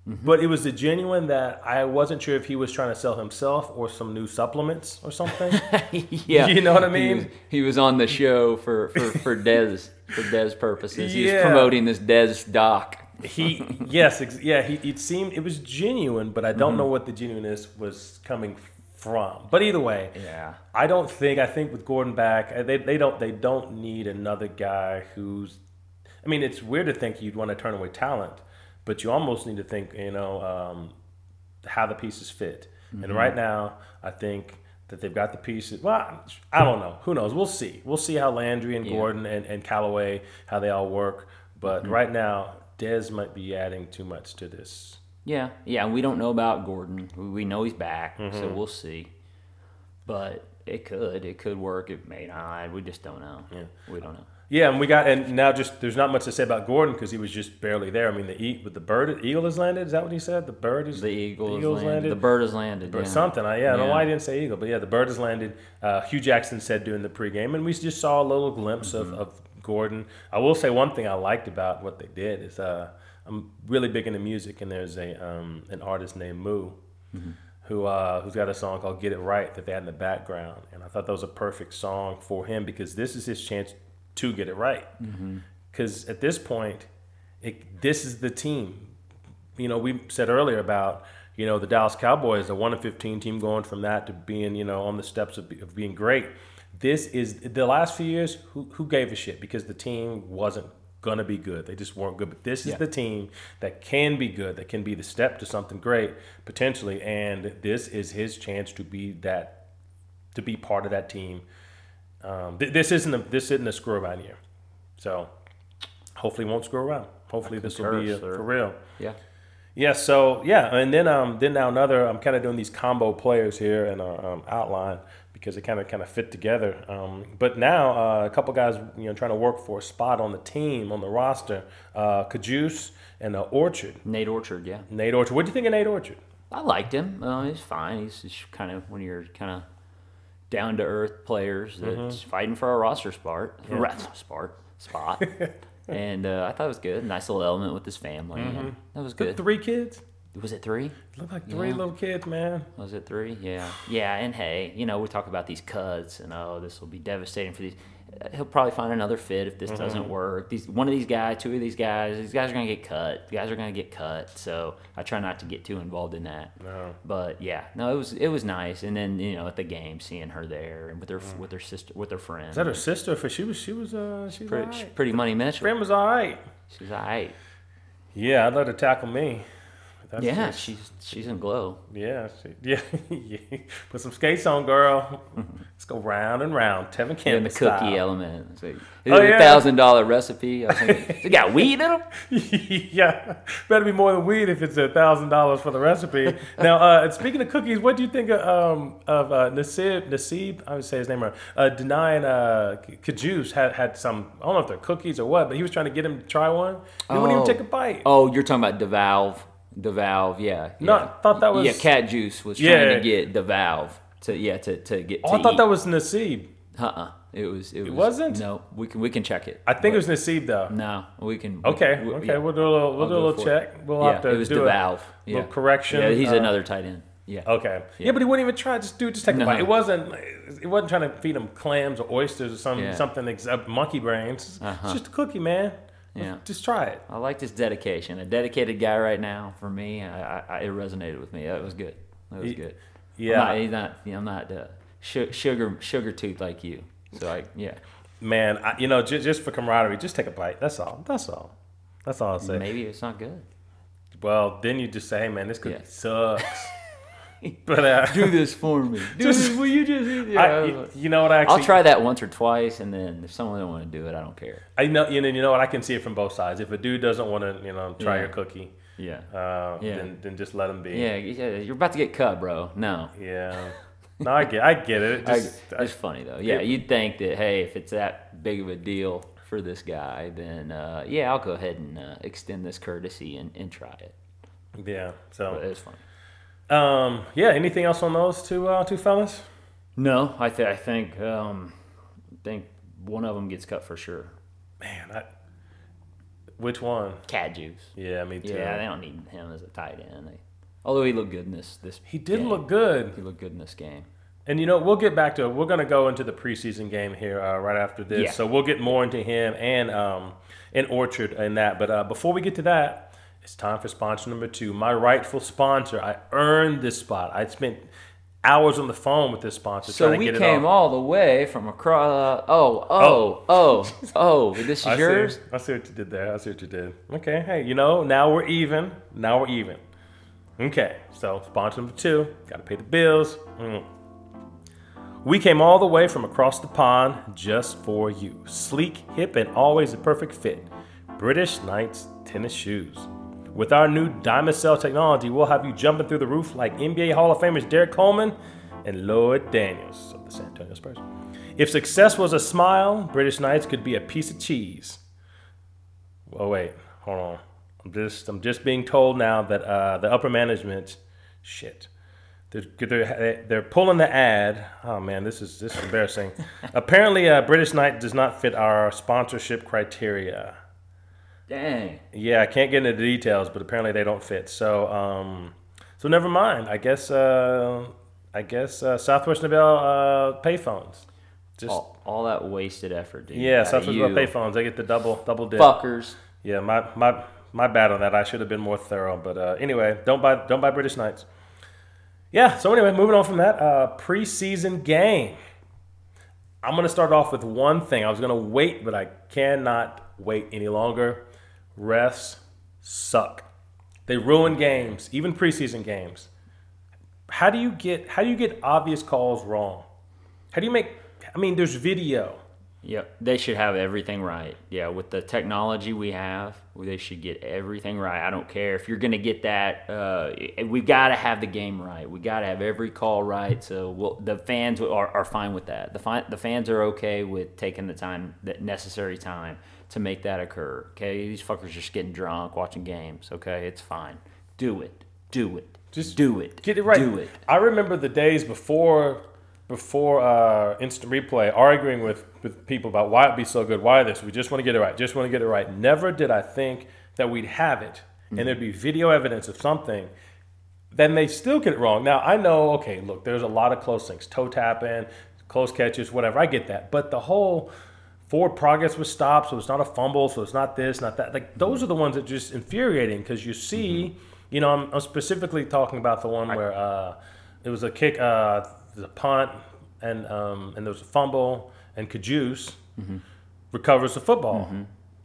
A: but it was the genuine that I wasn't sure if he was trying to sell himself or some new supplements or something.
B: yeah,
A: You know what I
B: He
A: mean?
B: was, he was on the show for for for Dez for Dez purposes. He was promoting this Dez doc.
A: he yes, ex- yeah. He it seemed it was genuine, but I don't know what the genuineness was coming from. But either way,
B: Yeah.
A: I don't think. I think with Gordon back, uh, they, they don't they don't need another guy who's. I mean, it's weird to think you'd want to turn away talent, but you almost need to think, you know, um, how the pieces fit. And right now, I think that they've got the pieces. Well, I don't know. Who knows? We'll see. We'll see how Landry and Gordon and, and Callaway how they all work. But right now, Dez might be adding too much to this.
B: Yeah, yeah. And we don't know about Gordon. We- We know he's back,
A: Mm-hmm.
B: so we'll see. But it could, it could work. It may not. We just don't know.
A: Yeah.
B: We don't know.
A: Yeah, and we got and now just there's not much to say about Gordon because he was just barely there. I mean, the e, with the bird eagle has landed. Is that what he said? The bird is
B: The eagle has
A: eagle's
B: landed. The bird has landed.
A: or
B: yeah.
A: something. I, yeah, I don't know why I didn't say eagle, but yeah, the bird has landed. Uh, Hue Jackson said during the pregame, and we just saw a little glimpse
B: Mm-hmm.
A: of, of Gordon. I will say one thing I liked about what they did is uh, I'm really big into music, and there's a um, an artist named Moo.
B: Mm-hmm.
A: Who, uh, who's got a song called "Get It Right" that they had in the background, and I thought that was a perfect song for him because this is his chance to get it right.
B: Mm-hmm.
A: Because at this point, it, this is the team you know, we said earlier about, you know, the Dallas Cowboys, the 1 and 15 team going from that to being, you know, on the steps of, of being great. This is the last few years, who, who gave a shit because the team wasn't going to be good. They just weren't good. But this is the team that can be good, that can be the step to something great potentially. And this is his chance to be that, to be part of that team. Um, th- this isn't a, this isn't a screw around year. So hopefully won't screw around. Hopefully this will be uh, for real.
B: Yeah.
A: Yeah, so yeah, and then um then now another I'm kind of doing these combo players here in our um, outline because they kind of kind of fit together. Um, but now uh, a couple guys you know trying to work for a spot on the team on the roster, uh, Cajuste and uh, Orchard.
B: Nate Orchard. Yeah.
A: Nate Orchard. What do you think of Nate Orchard?
B: I liked him. Uh, he's fine. He's just kind of when you're kind of down to earth players that's
A: Mm-hmm.
B: fighting for a roster spot, spot, spot. and uh, I thought it was good. Nice little element with his family. and that was good.
A: Three kids.
B: Was it three?
A: Look like three
B: Yeah.
A: little kids, man.
B: Was it three? Yeah. Yeah, and hey, you know, we talk about these cuts and oh, this will be devastating for these. He'll probably find another fit if this
A: Mm-hmm.
B: doesn't work. These one of these guys, two of these guys, these guys are gonna get cut. The Guys are gonna get cut. So I try not to get too involved in that.
A: No.
B: But yeah, no, it was it was nice. And then you know at the game, seeing her there and with her
A: Mm.
B: with her sister with her friend.
A: Is that her sister? For she was she was uh she was
B: Pretty,
A: right.
B: pretty money Mitchell.
A: Friend was all right.
B: She's all right.
A: Yeah, I'd let her tackle me. That's
B: Yeah,
A: just-
B: she's she's in glow.
A: Yeah, she, yeah, yeah. Put some skates on, girl. Let's go round and round, Tevin
B: And
A: Campbell
B: the cookie element. It's like,
A: Oh,
B: a
A: yeah.
B: thousand dollar recipe. I it got weed in them.
A: yeah, better be more than weed if it's a thousand dollars for the recipe. now, uh, speaking of cookies, what do you think of, um, of uh, Nasib? Nasib, I would say his name right. Uh, denying uh, Cajuste had had some. I don't know if they're cookies or what, but he was trying to get him to try one. He wouldn't even
B: Oh.
A: take a bite.
B: Oh, you're talking about DeValve. DeValve, yeah.
A: No,
B: yeah.
A: I thought that was-
B: Yeah, Cat Juice was
A: Yeah.
B: trying to get DeValve to yeah to, to get.
A: Oh, I thought
B: eat.
A: that was Nasib.
B: Uh-uh. It was. It, was,
A: wasn't?
B: No, we can we can check it.
A: I think it was Nasib though.
B: No, we can.
A: Okay,
B: we-
A: okay,
B: yeah.
A: we'll do a little, we'll
B: I'll
A: do a little
B: for it.
A: check. We'll
B: yeah,
A: have to
B: it was
A: do
B: DeValve.
A: a
B: yeah.
A: little correction.
B: Yeah, he's
A: uh,
B: another tight end. Yeah.
A: Okay. Yeah. But he wouldn't even try. Just dude, just take a bite. It wasn't. It wasn't trying to feed him clams or oysters or some something ex- uh, monkey brains.
B: Uh-huh.
A: It's just a cookie, man.
B: Yeah.
A: Just try it.
B: I like his dedication. A dedicated guy right now for me. I, I, it resonated with me. That was good. That was good.
A: Yeah.
B: I'm not, he's not. I'm not uh, su- sugar sugar tooth like you. So I yeah.
A: Man, I, you know, just, just for camaraderie, just take a bite. That's all. That's all. That's all I'll say.
B: Maybe it's not good.
A: Well, then you just say, hey, man, this cookie
B: Yeah.
A: sucks. but uh,
B: Do this for me. Do
A: Just-
B: this. Will you just? eat it?
A: I, you, you know what? I actually,
B: I'll try that once or twice, and then if someone don't want to do it, I don't care.
A: I know, you know, you know what? I can see it from both sides. If a dude doesn't want to, you know, try
B: Yeah.
A: your cookie,
B: Yeah.
A: uh,
B: Yeah.
A: then, then just let him be.
B: Yeah, yeah, you're about to get cut, bro. No.
A: Yeah. No, I get, I get it. It
B: I,
A: Just,
B: it's funny though. Yeah,
A: it-
B: you'd think that hey, if it's that big of a deal for this guy, then uh, yeah, I'll go ahead and uh, extend this courtesy and, and try it.
A: yeah.
B: But
A: So,
B: it's funny.
A: Um, yeah. Anything else on those two, uh, two fellas?
B: No, I, th- I think um, think one of them gets cut for sure.
A: Man, I, which one?
B: Cat juice.
A: Yeah, me too.
B: Yeah, they don't need him as a tight end. They, although he looked good in this this.
A: he did
B: game.
A: look good.
B: He looked good in this game.
A: And you know, we'll get back to it. We're going to go into the preseason game here uh, right after this.
B: Yeah.
A: So we'll get more into him and um, and Orchard and that. But uh, before we get to that, it's time for sponsor number two. My rightful sponsor. I earned this spot. I spent hours on the phone with this sponsor
B: So
A: trying to
B: we
A: get it
B: came all the way from across. oh, oh, oh, oh! This is
A: I see-
B: yours.
A: I see what you did there. I see what you did. Okay, hey, you know, now we're even. Now we're even. Okay, so sponsor number two, got to pay the bills. Mm. We came all the way from across the pond just for you. Sleek, hip, and always a perfect fit. British Knights tennis shoes. With our new Diamond Cell technology, we'll have you jumping through the roof like NBA Hall of Famers Derrick Coleman and Lloyd Daniels of the San Antonio Spurs. If success was a smile, British Knights could be a piece of cheese. Oh wait, hold on. I'm just I'm just being told now that uh, the upper management, shit, they're, they're they're pulling the ad. Oh man, this is this is embarrassing. Apparently, uh, British Knight does not fit our sponsorship criteria.
B: Dang.
A: Yeah, I can't get into the details, but apparently they don't fit. So um, so never mind. I guess uh, I guess uh, Southwest Nobel uh, payphones. Just
B: All, all that wasted effort, dude.
A: yeah, Southwest Nobel payphones. They get the double double dip.
B: Fuckers.
A: Yeah, my my my bad on that. I should have been more thorough. But uh, anyway, don't buy don't buy British Knights. Yeah. So anyway, moving on from that uh, preseason game. I'm gonna start off with one thing. I was gonna wait, but I cannot wait any longer. Refs suck. They ruin games, even preseason games. How do you get how do you get obvious calls wrong? How do you make? I mean, there's video.
B: Yep, they should have everything right. Yeah, with the technology we have, they should get everything right. I don't care if you're going to get that. Uh, we got to have the game right. We got to have every call right. So we'll, the fans are, are fine with that. The fi- the fans are okay with taking the time, that necessary time, to make that occur. Okay, these fuckers are just getting drunk watching games. Okay, it's fine. Do it. Do it.
A: Just
B: do it.
A: Get it right.
B: Do it.
A: I remember the days before before uh, instant replay, arguing with, with people about why it'd be so good, why this. We just want to get it right. Just want to get it right. Never did I think that we'd have it and there'd be video evidence of something. Then they still get it wrong. Now I know. Okay, look, there's a lot of close things, toe tapping, close catches, whatever. I get that, but the whole forward progress was stopped, so it's not a fumble, so it's not this, not that. Like those are the ones that just infuriating because you see, you know, I'm, I'm specifically talking about the one where uh, it was a kick, uh, the punt, and um, and there was a fumble, and Cajuste recovers the football.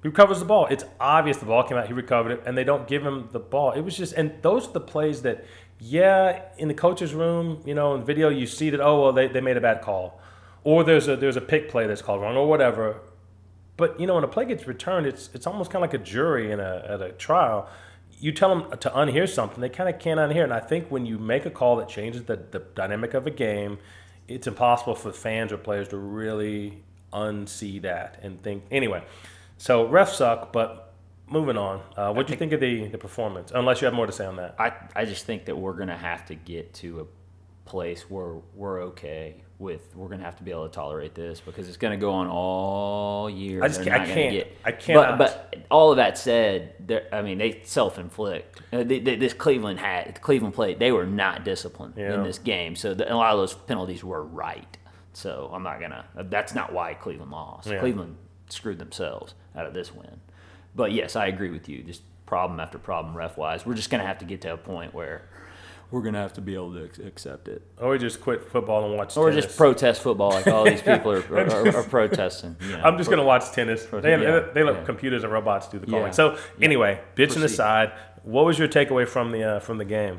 A: He recovers the ball. It's obvious the ball came out. He recovered it, and they don't give him the ball. It was just, and those are the plays that, yeah, in the coach's room, you know, in video, you see that. Oh well, they, they made a bad call, or there's a there's a pick play that's called wrong, or whatever. But you know, when a play gets returned, it's it's almost kind of like a jury in a at a trial. You tell them to unhear something, they kind of can't unhear. And I think when you make a call that changes the, the dynamic of a game, it's impossible for fans or players to really unsee that and think. Anyway, so refs suck, but moving on. Uh, what do you think of the, the performance? Unless you have more to say on that.
B: I, I just think that we're gonna have to get to a place where we're okay with we're gonna have to be able to tolerate this because it's gonna go on all year.
A: I just can't- I can't-
B: get-
A: I cannot.
B: But, but all of that said, I mean they self-inflict. Uh, they, they, this Cleveland had Cleveland played. They were not disciplined
A: Yeah.
B: in this game, so the, a lot of those penalties were right. So I'm not gonna. That's not why Cleveland lost.
A: Yeah.
B: Cleveland screwed themselves out of this win. But yes, I agree with you. Just problem after problem, ref wise. We're just gonna have to get to a point where we're gonna have to be able to ac- accept it,
A: Or we just quit football and watch tennis.
B: or
A: tennis.
B: just protest football like all these people are, are, are, are protesting. You know.
A: I'm just gonna watch tennis. They,
B: yeah,
A: they let
B: yeah.
A: computers and robots do the calling.
B: Yeah.
A: So anyway, bitching
B: Proceed.
A: aside, what was your takeaway from the uh, from the game?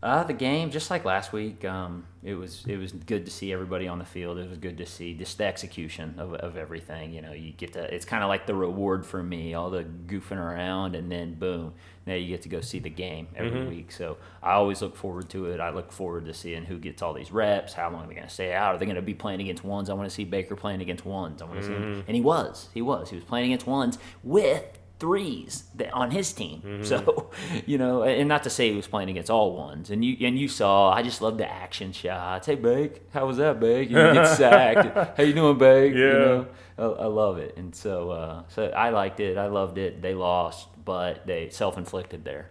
B: Uh, the game, just like last week, um, it was it was good to see everybody on the field. It was good to see just the execution of, of everything. You know, you get to it's kind of like the reward for me, all the goofing around, and then boom, now you get to go see the game every week. So I always look forward to it. I look forward to seeing who gets all these reps. How long are they going to stay out? Are they going to be playing against ones? I want to see Baker playing against ones. I want to see him, and he was, he was, he was playing against ones with threes that on his team. So, you know, and not to say he was playing against all ones. And you and you saw, I just love the action shots. Hey, Bake, how was that, Bake? You get sacked. how you doing, Bake? You
A: Yeah.
B: know, I, I love it. And so, uh, so I liked it. I loved it. They lost, but they self-inflicted there.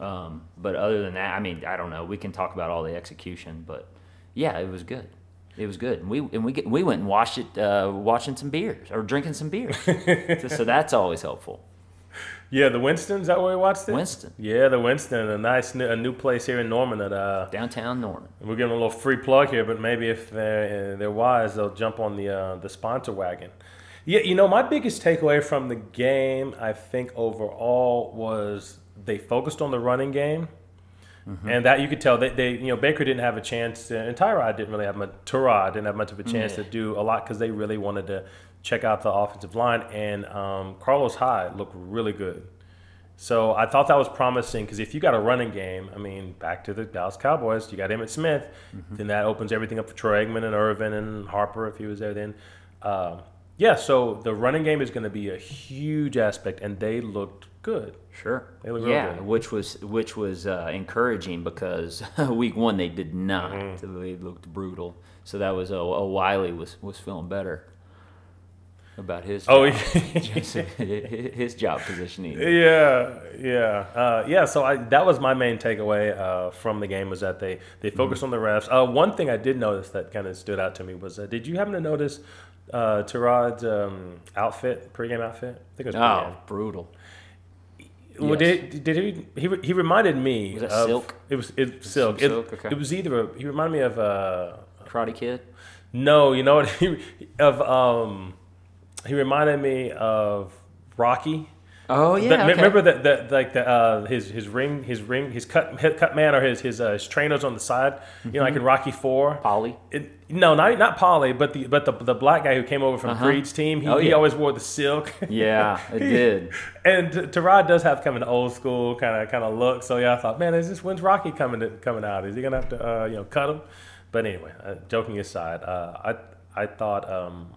B: Um, but other than that, I mean, I don't know. We can talk about all the execution, but yeah, it was good. It was good, and we and we get, we went and watched it, uh, watching some beers or drinking some beers. so, so that's always helpful.
A: Yeah, the Winston's that where we watched it?
B: Winston,
A: Yeah, the Winston, a nice new, a new place here in Norman at uh,
B: downtown Norman.
A: we're giving a little free plug here, but maybe if they're uh, they're wise, they'll jump on the uh, the sponsor wagon. Yeah, you know, my biggest takeaway from the game, I think overall, was they focused on the running game, and that you could tell that they, you know, Baker didn't have a chance, to, and Tyrod didn't really have much. Tyrod didn't have much of a chance
B: Yeah.
A: to do a lot because they really wanted to check out the offensive line, and um, Carlos Hyde looked really good. So I thought that was promising because if you got a running game, I mean, back to the Dallas Cowboys, you got Emmitt Smith, then that opens everything up for Troy Aikman and Irvin and Harper if he was there then. Uh, yeah, so the running game is going to be a huge aspect, and they looked good.
B: Sure.
A: They look real
B: yeah,
A: good.
B: which was which was uh, encouraging because week one they did not.
A: Mm-hmm.
B: They looked brutal. So that was a, a Wylie was was feeling better about his
A: Oh,
B: job, his job positioning.
A: Yeah, yeah, uh, yeah. So I, that was my main takeaway uh, from the game was that they they focused on the refs. Uh, one thing I did notice that kind of stood out to me was did you happen to notice uh, Tyrod's um, outfit, pregame outfit? I think it was.
B: Oh, brutal.
A: Well,
B: yes.
A: did, did he, he? He reminded me.
B: Was it
A: of,
B: silk?
A: It was it, silk. It,
B: silk? Okay.
A: it was either. A, he reminded me of. Uh,
B: Karate Kid.
A: no, you know what? He, of um, he reminded me of Rocky.
B: Oh yeah.
A: me-
B: okay.
A: Remember that, that like the uh, his his ring his ring his cut his cut man or his his, uh, his trainers on the side. You know, like in Rocky Four.
B: Paulie.
A: It, no, not not Paulie, but the but the the black guy who came over from
B: Uh-huh.
A: Creed's team. He,
B: Oh,
A: he always wore the silk.
B: Yeah, it did.
A: And Tyrod does have kind of an old school kind of kind of look. So yeah, I thought, man, is this when's Rocky coming to, coming out? Is he gonna have to uh, you know cut him? But anyway, uh, joking aside, uh, I I thought um,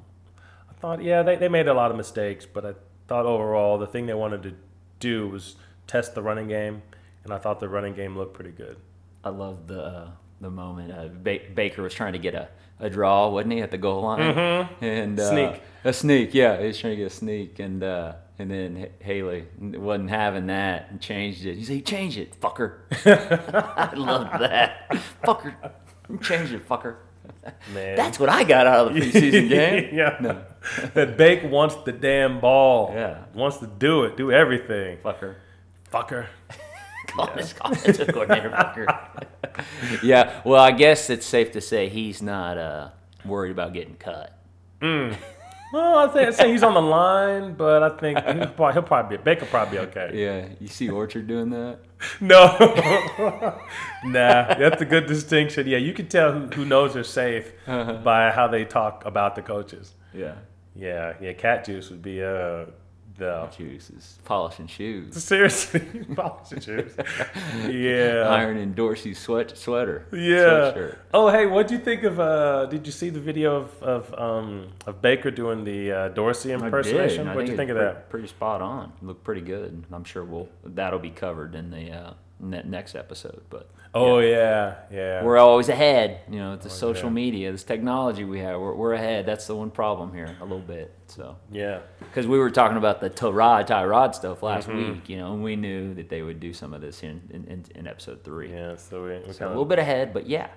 A: I thought yeah they, they made a lot of mistakes, but I thought overall the thing they wanted to do was test the running game, and I thought the running game looked pretty good.
B: I love the uh, the moment uh, ba- Baker was trying to get a, a draw, wasn't he, at the goal line? And uh,
A: Mm-hmm. Sneak.
B: a sneak, yeah, he was trying to get a sneak, and uh, and then H- Haley wasn't having that and changed it. He said, "Change it, fucker." I love that, fucker. Change it, fucker.
A: Man,
B: That's what I got out of the preseason game.
A: yeah.
B: No.
A: that Bake wants the damn ball.
B: Yeah.
A: wants to do it, do everything.
B: Fucker.
A: Fucker.
B: Call his offensive coordinator fucker. yeah, well, I guess it's safe to say he's not uh, worried about getting cut.
A: Well, I think I'd say he's on the line, but I think he'll probably, he'll probably be Baker probably be okay.
B: Yeah, you see Orchard doing that?
A: No, nah, that's a good distinction. Yeah, you can tell who, who knows they're safe by how they talk about the coaches.
B: Yeah.
A: Yeah, yeah, cat juice would be uh the
B: Juice is polishing shoes.
A: seriously polishing shoes. Yeah,
B: Ironing Dorsey's sweat sweater.
A: yeah.
B: Sweatshirt.
A: Oh, hey, what'd you think of? uh Did you see the video of of um of Baker doing the uh, Dorsey impersonation? What'd you think of that?
B: Pretty spot on. Looked pretty good. I'm sure we'll that'll be covered in the uh, ne- next episode. But
A: Oh yeah, yeah.
B: we're always ahead. You know, it's the social
A: yeah.
B: media, this technology we have, we're, we're ahead. That's the one problem here, a little bit. So.
A: yeah.
B: Because we were talking about the Tyrod, Tyrod stuff last
A: Mm-hmm.
B: week, you know, and we knew that they would do some of this in, in, in, episode three.
A: Yeah, so we, we
B: So a little bit ahead, but yeah,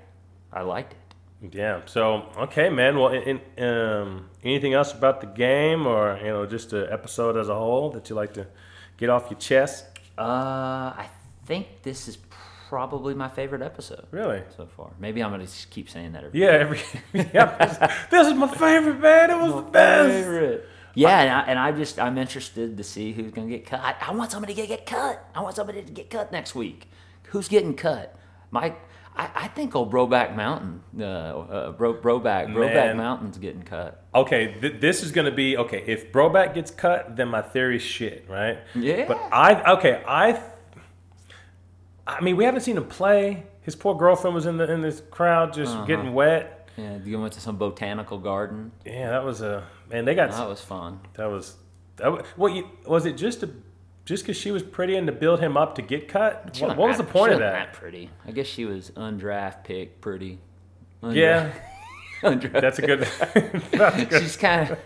B: I liked it.
A: Yeah. So okay, man. Well, in, in, um, anything else about the game, or you know, just the episode as a whole that you like to get off your chest?
B: Uh, I think this is probably my favorite episode
A: Really?
B: so far. Maybe I'm gonna just keep saying that every
A: Yeah. Every yeah. This, this is my favorite, man. It was the best.
B: favorite. Yeah, and I, and I just I'm interested to see who's gonna get cut. I, I want somebody to get cut. I want somebody to get cut next week. Who's getting cut? Mike. I, I think old Broback Mountain, uh, uh, Bro, Broback, Broback
A: Man.
B: Mountain's getting cut.
A: Okay, th- this is gonna be okay. If Broback gets cut, then my theory's shit, right?
B: Yeah.
A: But I okay, I. I mean, we haven't seen him play. His poor girlfriend was in the in this crowd, just
B: Uh-huh.
A: getting wet.
B: Yeah, you went to some botanical garden.
A: Yeah, that was a man. They got
B: That was fun.
A: That was that. Was, what you, was it? Just to just because she was pretty and to build him up to get cut? What, what was the point
B: she
A: of that?
B: pretty. I guess she was undraft pick pretty. Undra-
A: Yeah, that's a good. that's a good
B: She's kind of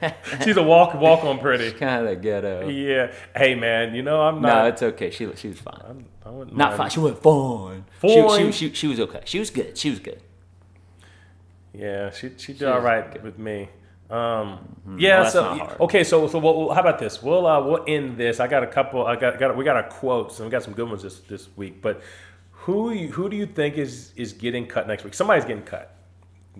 A: she's a walk walk on pretty.
B: She's kind of ghetto.
A: Yeah. Hey man, you know I'm not.
B: No, it's okay. She she was fine.
A: I'm, I wouldn't mind-
B: fine. She went fine.
A: Fine.
B: She, she, she, she was okay. She was good. She was good.
A: Yeah, she she did
B: She
A: all right
B: good.
A: with me. Um,
B: Well,
A: yeah.
B: that's
A: so okay, so so we'll, how about this? We'll uh, we'll end this. I got a couple. I got got we got our quotes and we got some good ones this this week. But who you- who do you think is is getting cut next week? Somebody's getting cut.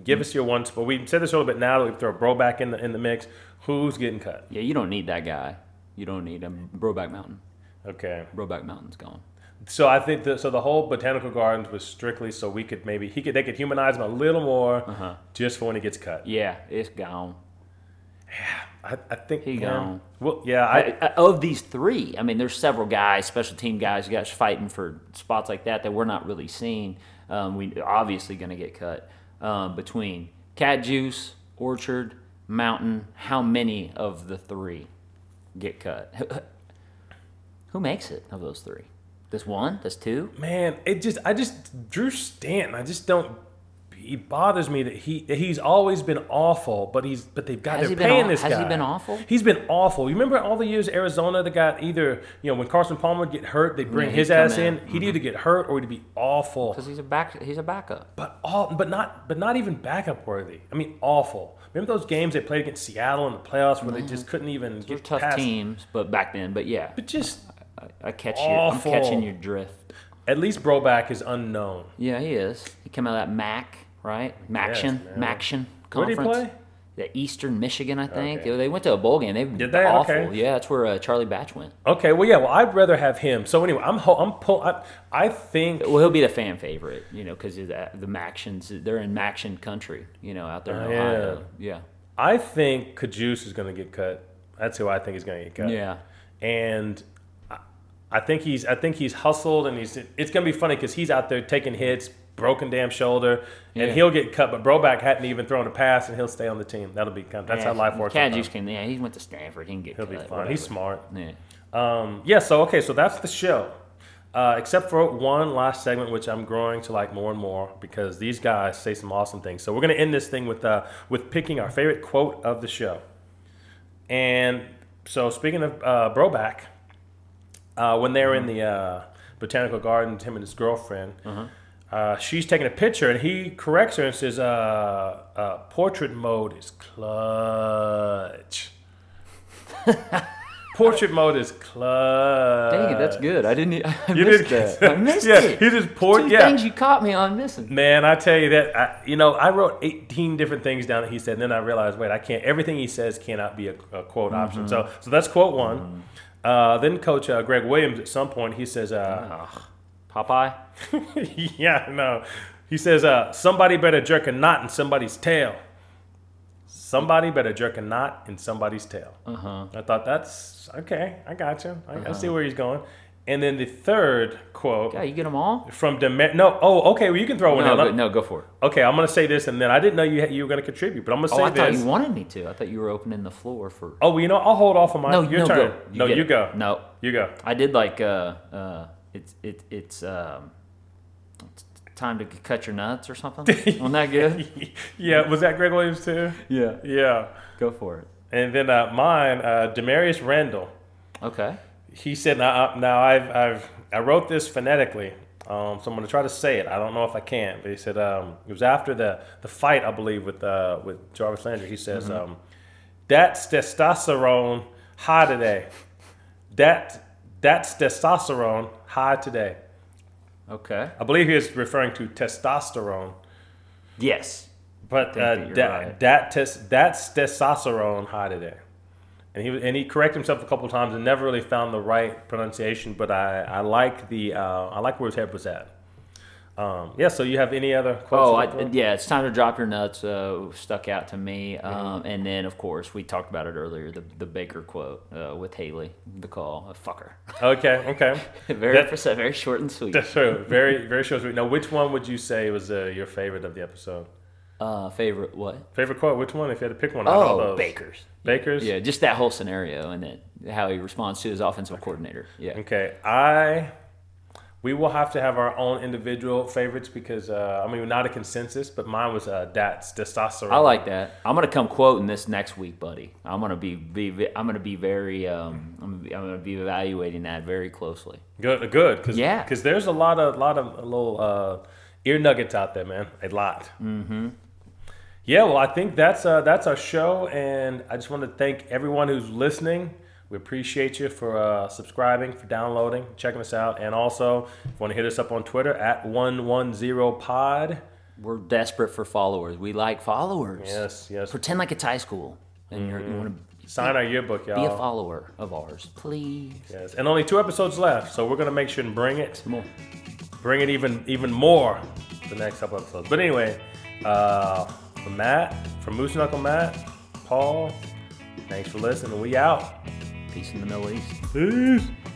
A: Give us your ones. But we said this a little bit now that we throw Bro back in the in the mix. Who's getting cut?
B: Yeah, you don't need that guy. You don't need him. Broback Mountain.
A: Okay.
B: Broback Mountain's gone.
A: So I think the, so. The whole botanical gardens was strictly so we could maybe he could they could humanize him a little more
B: Uh-huh.
A: just for when he gets cut.
B: Yeah, it's gone.
A: I, I think
B: He
A: him-
B: gone.
A: Well, yeah, I,
B: I, I- of these three, I mean, there's several guys, special team guys, guys fighting for spots like that that we're not really seeing. Um, we obviously going to get cut um, between Cat Juice, Orchard, Mountain. How many of the three get cut? Who makes it of those three? This one? This two?
A: man, it just I just Drew Stanton. I just don't. He bothers me that he he's always been awful, but he's but they've got
B: Has
A: they're
B: he
A: paying
B: aw-
A: this
B: has he
A: guy.
B: been awful?
A: He's been awful. You remember all the years Arizona that got either you know when Carson Palmer would get hurt, they bring
B: Yeah,
A: his ass in.
B: in. Mm-hmm.
A: He'd either get hurt or he'd be awful.
B: Because he's a back. He's a backup.
A: But all but not but not even backup worthy. I mean awful. Remember those games they played against Seattle in the playoffs where they just couldn't even
B: They're
A: get
B: tough
A: past.
B: teams, but back then. But yeah,
A: But just
B: I, I catch you. I'm catching your drift.
A: at least Broback is unknown.
B: Yeah, he is. He came out of that MAC, right? Maction,
A: man.
B: Maction
A: Where'd he
B: conference.
A: play?
B: The Eastern Michigan, I think.
A: Okay.
B: They went to a bowl game. They
A: Did they?
B: Awful.
A: Okay.
B: Yeah, that's where uh, Charlie Batch went.
A: Okay, well yeah, well I'd rather have him. So anyway, I'm ho- I'm pull I, I think
B: Well, he'll be the fan favorite, you know, because the Mactions, they're in Maction country, you know, out there in
A: Oh, yeah.
B: Ohio. Yeah.
A: I think Cajuste is going to get cut. That's who I think is going to get cut.
B: Yeah.
A: and I- I think he's I think he's hustled and he's it's gonna be funny because he's out there taking hits, broken damn shoulder, and
B: Yeah.
A: he'll get cut. But Broback hadn't even thrown a pass, and he'll stay on the team. That'll be kind. Of, that's how life works.
B: Came, yeah, he went to Stanford. He can get
A: He'll be
B: cut,
A: fine. He's smart.
B: Yeah.
A: Um, yeah. So okay. So that's the show. Uh, except for one last segment, which I'm growing to like more and more because these guys say some awesome things. So we're gonna end this thing with uh, with picking our favorite quote of the show. And so speaking of uh, Broback, uh, when they're in the uh, botanical gardens, him and his girlfriend, uh, she's taking a picture, and he corrects her and says, uh, uh, "Portrait mode is clutch." Portrait mode is clutch.
B: Dang it, that's good. I didn't. I
A: You
B: missed
A: did
B: that. I missed
A: yeah,
B: it.
A: he just poured.
B: Two
A: Yeah,
B: things you caught me on missing.
A: Man, I tell you that, I, you know, I wrote 18 different things down that he said, and then I realized, wait, I can't, everything he says cannot be a, a quote option. So, so that's quote one. Uh, then Coach uh, Gregg Williams, at some point, he says, uh,
B: Ugh. Popeye.
A: yeah, no. He says, uh, somebody better jerk a knot in somebody's tail. Somebody better jerk a knot in somebody's tail.
B: Uh huh.
A: I thought that's okay. I got you. I, I see where he's going. And then the third quote
B: Yeah, you get them all.
A: from Demer. No, oh, okay. Well, you can throw one
B: No,
A: in.
B: go, no, go for it.
A: Okay, I'm gonna say this, and then I didn't know you you were gonna contribute, but I'm gonna
B: Oh,
A: say
B: I thought you wanted me to. I thought you were opening the floor for.
A: oh, well, you know, I'll hold off on my.
B: No,
A: your
B: no,
A: turn.
B: go. You
A: no, you
B: it.
A: go.
B: No,
A: You go.
B: I did like uh uh it's it it's um it's time to cut your nuts or something. Wasn't that good?
A: yeah, was that Gregg Williams too?
B: Yeah.
A: Yeah.
B: Go for it.
A: And then uh, mine, uh, Damarious Randall.
B: Okay.
A: He said, "Now, now I've, I've, I wrote this phonetically, um, so I'm going to try to say it. I don't know if I can." But he said um, it was after the, the fight, I believe, with uh, with Jarvis Landry. He says, um, "That's testosterone high today. That that's testosterone high today."
B: Okay.
A: I believe he is referring to testosterone,
B: Yes.
A: but uh,
B: that
A: that
B: right.
A: that tes- that's testosterone high today. And he and he corrected himself a couple times and never really found the right pronunciation. But I, I like the uh, I like where his head was at. Um, yeah. So you have any other?
B: Oh, I, yeah. It's time to drop your nuts. Uh, stuck out to me. Um, and then, of course, we talked about it earlier. The the Baker quote uh, with Haley, the call, a fucker.
A: Okay. Okay.
B: very
A: That-
B: precise, very short and sweet.
A: That's true. Very very short. and sweet. Now, which one would you say was uh, your favorite of the episode?
B: Uh, favorite what?
A: Favorite quote? Which one? If you had to pick one out of all
B: Oh. Baker's.
A: Baker's.
B: Yeah, just that whole scenario and then how he responds to his offensive coordinator. Yeah.
A: Okay, I we will have to have our own individual favorites because uh, I mean not a consensus, but mine was uh, Dat's testosterone.
B: I like that. I'm gonna come quoting this next week, buddy. I'm gonna be, be I'm gonna be very um I'm gonna be, I'm gonna be evaluating that very closely.
A: good, good, because
B: Yeah.
A: because there's a lot of a lot of little uh, ear nuggets out there, man, a lot. Mm-hmm. Yeah, well, I think that's uh, that's our show, and I just want to thank everyone who's listening. We appreciate you for uh, subscribing, for downloading, checking us out, and also if you want to hit us up on Twitter at one one zero pod.
B: We're desperate for followers. We like followers.
A: Yes, yes.
B: Pretend like it's high school and you're, you want to
A: Sign our yearbook, y'all.
B: be a follower of ours, please.
A: Yes, and only two episodes left, so we're gonna make sure and bring it,
B: More.
A: bring it even even more the next couple episodes. But anyway, uh, from Matt, from Moose Knuckle Matt, Paul, Thanks for listening. We out.
B: Peace in the Middle East.
A: Peace.